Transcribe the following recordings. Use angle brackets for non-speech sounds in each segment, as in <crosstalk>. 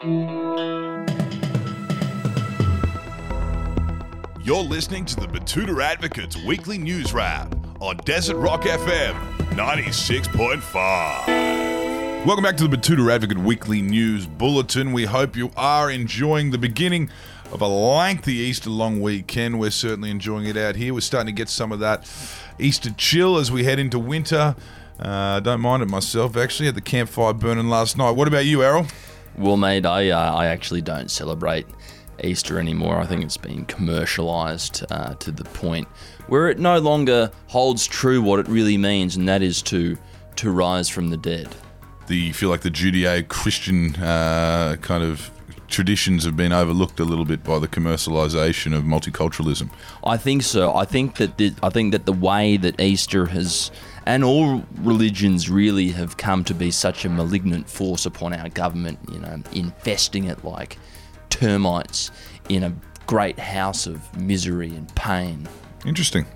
You're listening to the Betoota Advocates Weekly News Wrap on Desert Rock FM 96.5. Welcome back to the Betoota Advocate Weekly News Bulletin. We hope you are enjoying the beginning of a lengthy Easter long weekend. We're certainly enjoying it out here. We're starting to get some of that Easter chill as we head into winter. Uh, don't mind it myself, actually. Had the campfire burning last night. What about you, Errol? Well, mate, I uh, I actually don't celebrate Easter anymore. I think it's been commercialized uh, to the point where it no longer holds true what it really means, and that is to to rise from the dead. The you feel like the Judeo-Christian uh, kind of traditions have been overlooked a little bit by the commercialization of multiculturalism. I think so. I think that the, I think that the way that Easter has and all religions really have come to be such a malignant force upon our government, you know, infesting it like termites in a great house of misery and pain. Interesting.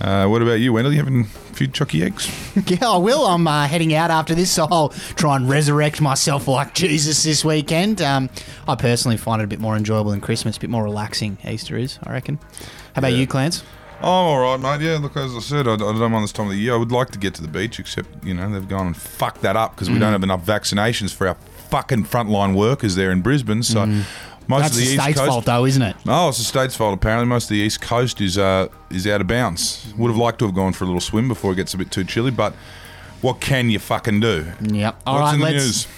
Uh, what about you, Wendell? You having a few chucky eggs? <laughs> Yeah, I will. I'm uh, heading out after this, so I'll try and resurrect myself like <laughs> Jesus this weekend. Um, I personally find it a bit more enjoyable than Christmas, a bit more relaxing Easter is, I reckon. How about Yeah. you, Clarence? Oh, all right, mate. Yeah, look, as I said, I, I don't mind this time of the year. I would like to get to the beach, except, you know, they've gone and fucked that up because we Mm. don't have enough vaccinations for our fucking frontline workers there in Brisbane. So most. That's of the, the East state's Coast. fault, though, isn't it? Oh, it's the state's fault. Apparently, most of the east coast is uh, is out of bounds. Would have liked to have gone for a little swim before it gets a bit too chilly, but what can you fucking do? Yep. All What's right, in the let's.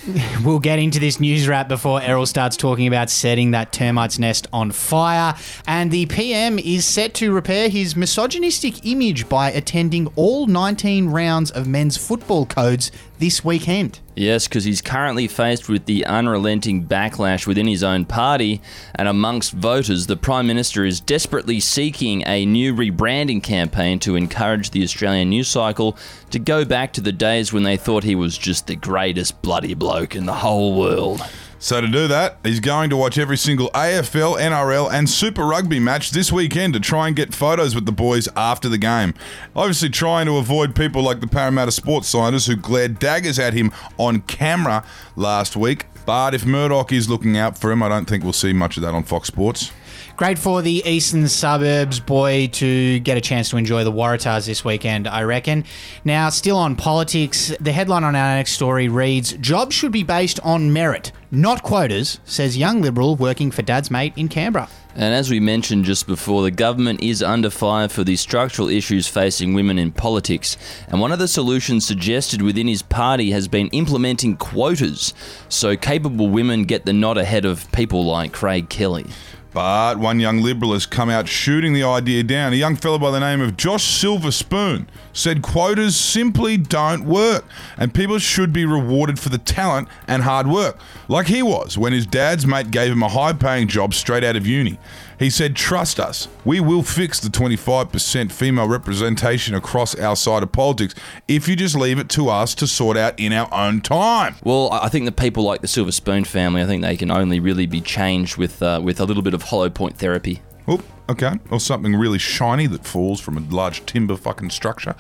<laughs> We'll get into this news wrap before Errol starts talking about setting that termite's nest on fire. And the PM is set to repair his misogynistic image by attending all 19 rounds of men's football codes this weekend. Yes, because he's currently faced with the unrelenting backlash within his own party and amongst voters. The Prime Minister is desperately seeking a new rebranding campaign to encourage the Australian news cycle to go back to the days when they thought he was just the greatest bloody bloke in the whole world. So to do that, he's going to watch every single AFL, NRL, and Super Rugby match this weekend to try and get photos with the boys after the game. Obviously, trying to avoid people like the Parramatta sports scientists who glared daggers at him on camera last week. But if Murdoch is looking out for him, I don't think we'll see much of that on Fox Sports. Great for the eastern suburbs boy to get a chance to enjoy the Waratahs this weekend, I reckon. Now, still on politics, the headline on our next story reads Jobs should be based on merit, not quotas, says young Liberal working for dad's mate in Canberra. And as we mentioned just before, the government is under fire for the structural issues facing women in politics. And one of the solutions suggested within his party has been implementing quotas so capable women get the nod ahead of people like Craig Kelly. But one young Liberal has come out shooting the idea down. A young fellow by the name of Josh Silver Spoon said quotas simply don't work and people should be rewarded for the talent and hard work, like he was when his dad's mate gave him a high paying job straight out of uni. He said, Trust us, we will fix the 25% female representation across our side of politics if you just leave it to us to sort out in our own time. Well, I I think that people like the Silver Spoon family, I think they can only really be changed with uh, with a little bit of hollow point therapy. Oh, okay. Or something really shiny that falls from a large timber fucking structure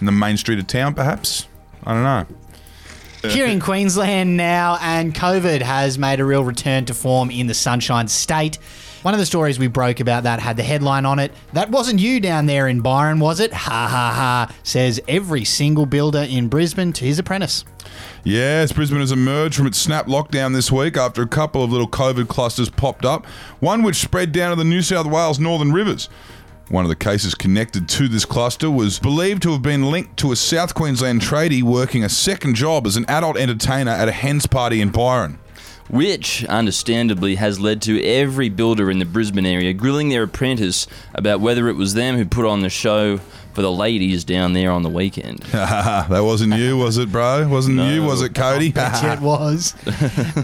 in the main street of town, perhaps. I don't know. Here in Queensland now, and COVID has made a real return to form in the Sunshine State. One of the stories we broke about that had the headline on it. That wasn't you down there in Byron, was it? Ha ha ha, says every single builder in Brisbane to his apprentice. Yes, Brisbane has emerged from its snap lockdown this week after a couple of little COVID clusters popped up, one which spread down to the New South Wales Northern Rivers. One of the cases connected to this cluster was believed to have been linked to a South Queensland tradie working a second job as an adult entertainer at a hens party in Byron. Which understandably has led to every builder in the Brisbane area grilling their apprentice about whether it was them who put on the show for the ladies down there on the weekend. <laughs> that wasn't you, was it, bro? Wasn't you, was it, Cody? Bet it <laughs> was.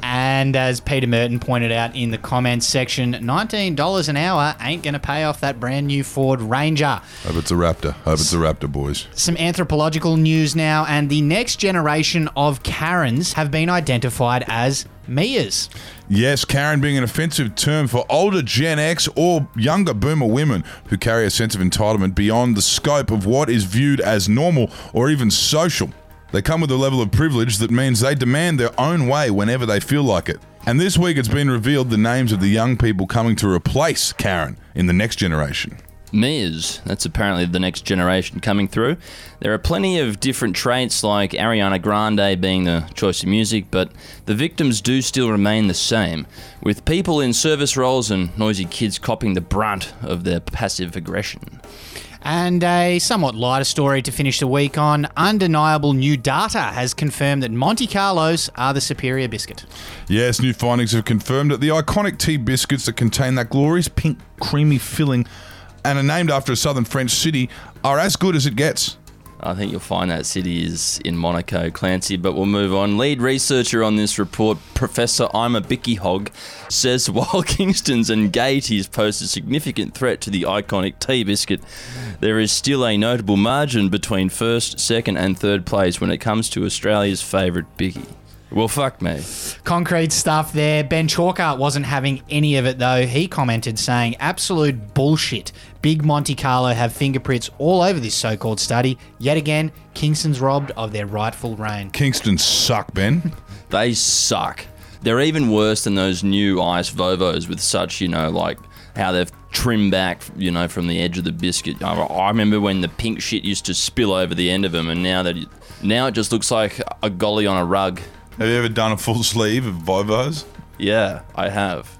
and as Peter Merton pointed out in the comments section, $19 an hour ain't going to pay off that brand new Ford Ranger. Hope it's a raptor. Hope it's a raptor, boys. Some anthropological news now, and the next generation of Karens have been identified as Mias. Yes, Karen being an offensive term for older Gen X or younger boomer women who carry a sense of entitlement beyond the scope of what is viewed as normal or even social. They come with a level of privilege that means they demand their own way whenever they feel like it. And this week it's been revealed the names of the young people coming to replace Karen in the next generation. Miz, that's apparently the next generation coming through. There are plenty of different traits, like Ariana Grande being the choice of music, but the victims do still remain the same, with people in service roles and noisy kids copping the brunt of their passive aggression. And a somewhat lighter story to finish the week on. Undeniable new data has confirmed that Monte Carlos are the superior biscuit. Yes, new findings have confirmed that the iconic tea biscuits that contain that glorious pink creamy filling and are named after a southern French city are as good as it gets. I think you'll find that city is in Monaco, Clancy, but we'll move on. Lead researcher on this report, Professor I'm a Bicky Hog, says <laughs> while Kingston's and Gaieties pose a significant threat to the iconic tea biscuit, there is still a notable margin between first, second, and third place when it comes to Australia's favourite Bicky. Well, fuck me. Concrete stuff there. Ben Chalker wasn't having any of it though. He commented saying, absolute bullshit. Big Monte Carlo have fingerprints all over this so called study. Yet again, Kingston's robbed of their rightful reign. Kingston suck, Ben. <laughs> They suck. They're even worse than those new ice Vovos with such, you know, like how they've trimmed back, you know, from the edge of the biscuit. I, I remember when the pink shit used to spill over the end of them, and now that now it just looks like a golly on a rug. Have you ever done a full <laughs> sleeve of Vovos? Yeah, I have.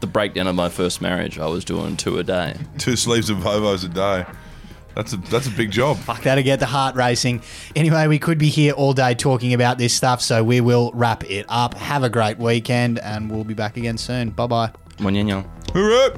The breakdown of my first marriage, I was doing two a day. Two sleeves of Vovos a day. That's a that's a big job. Fuck, that'll get the heart racing. Anyway, we could be here all day talking about this stuff, so we will wrap it up. Have a great weekend, and we'll be back again soon. Bye bye. Moñeño. Hooray!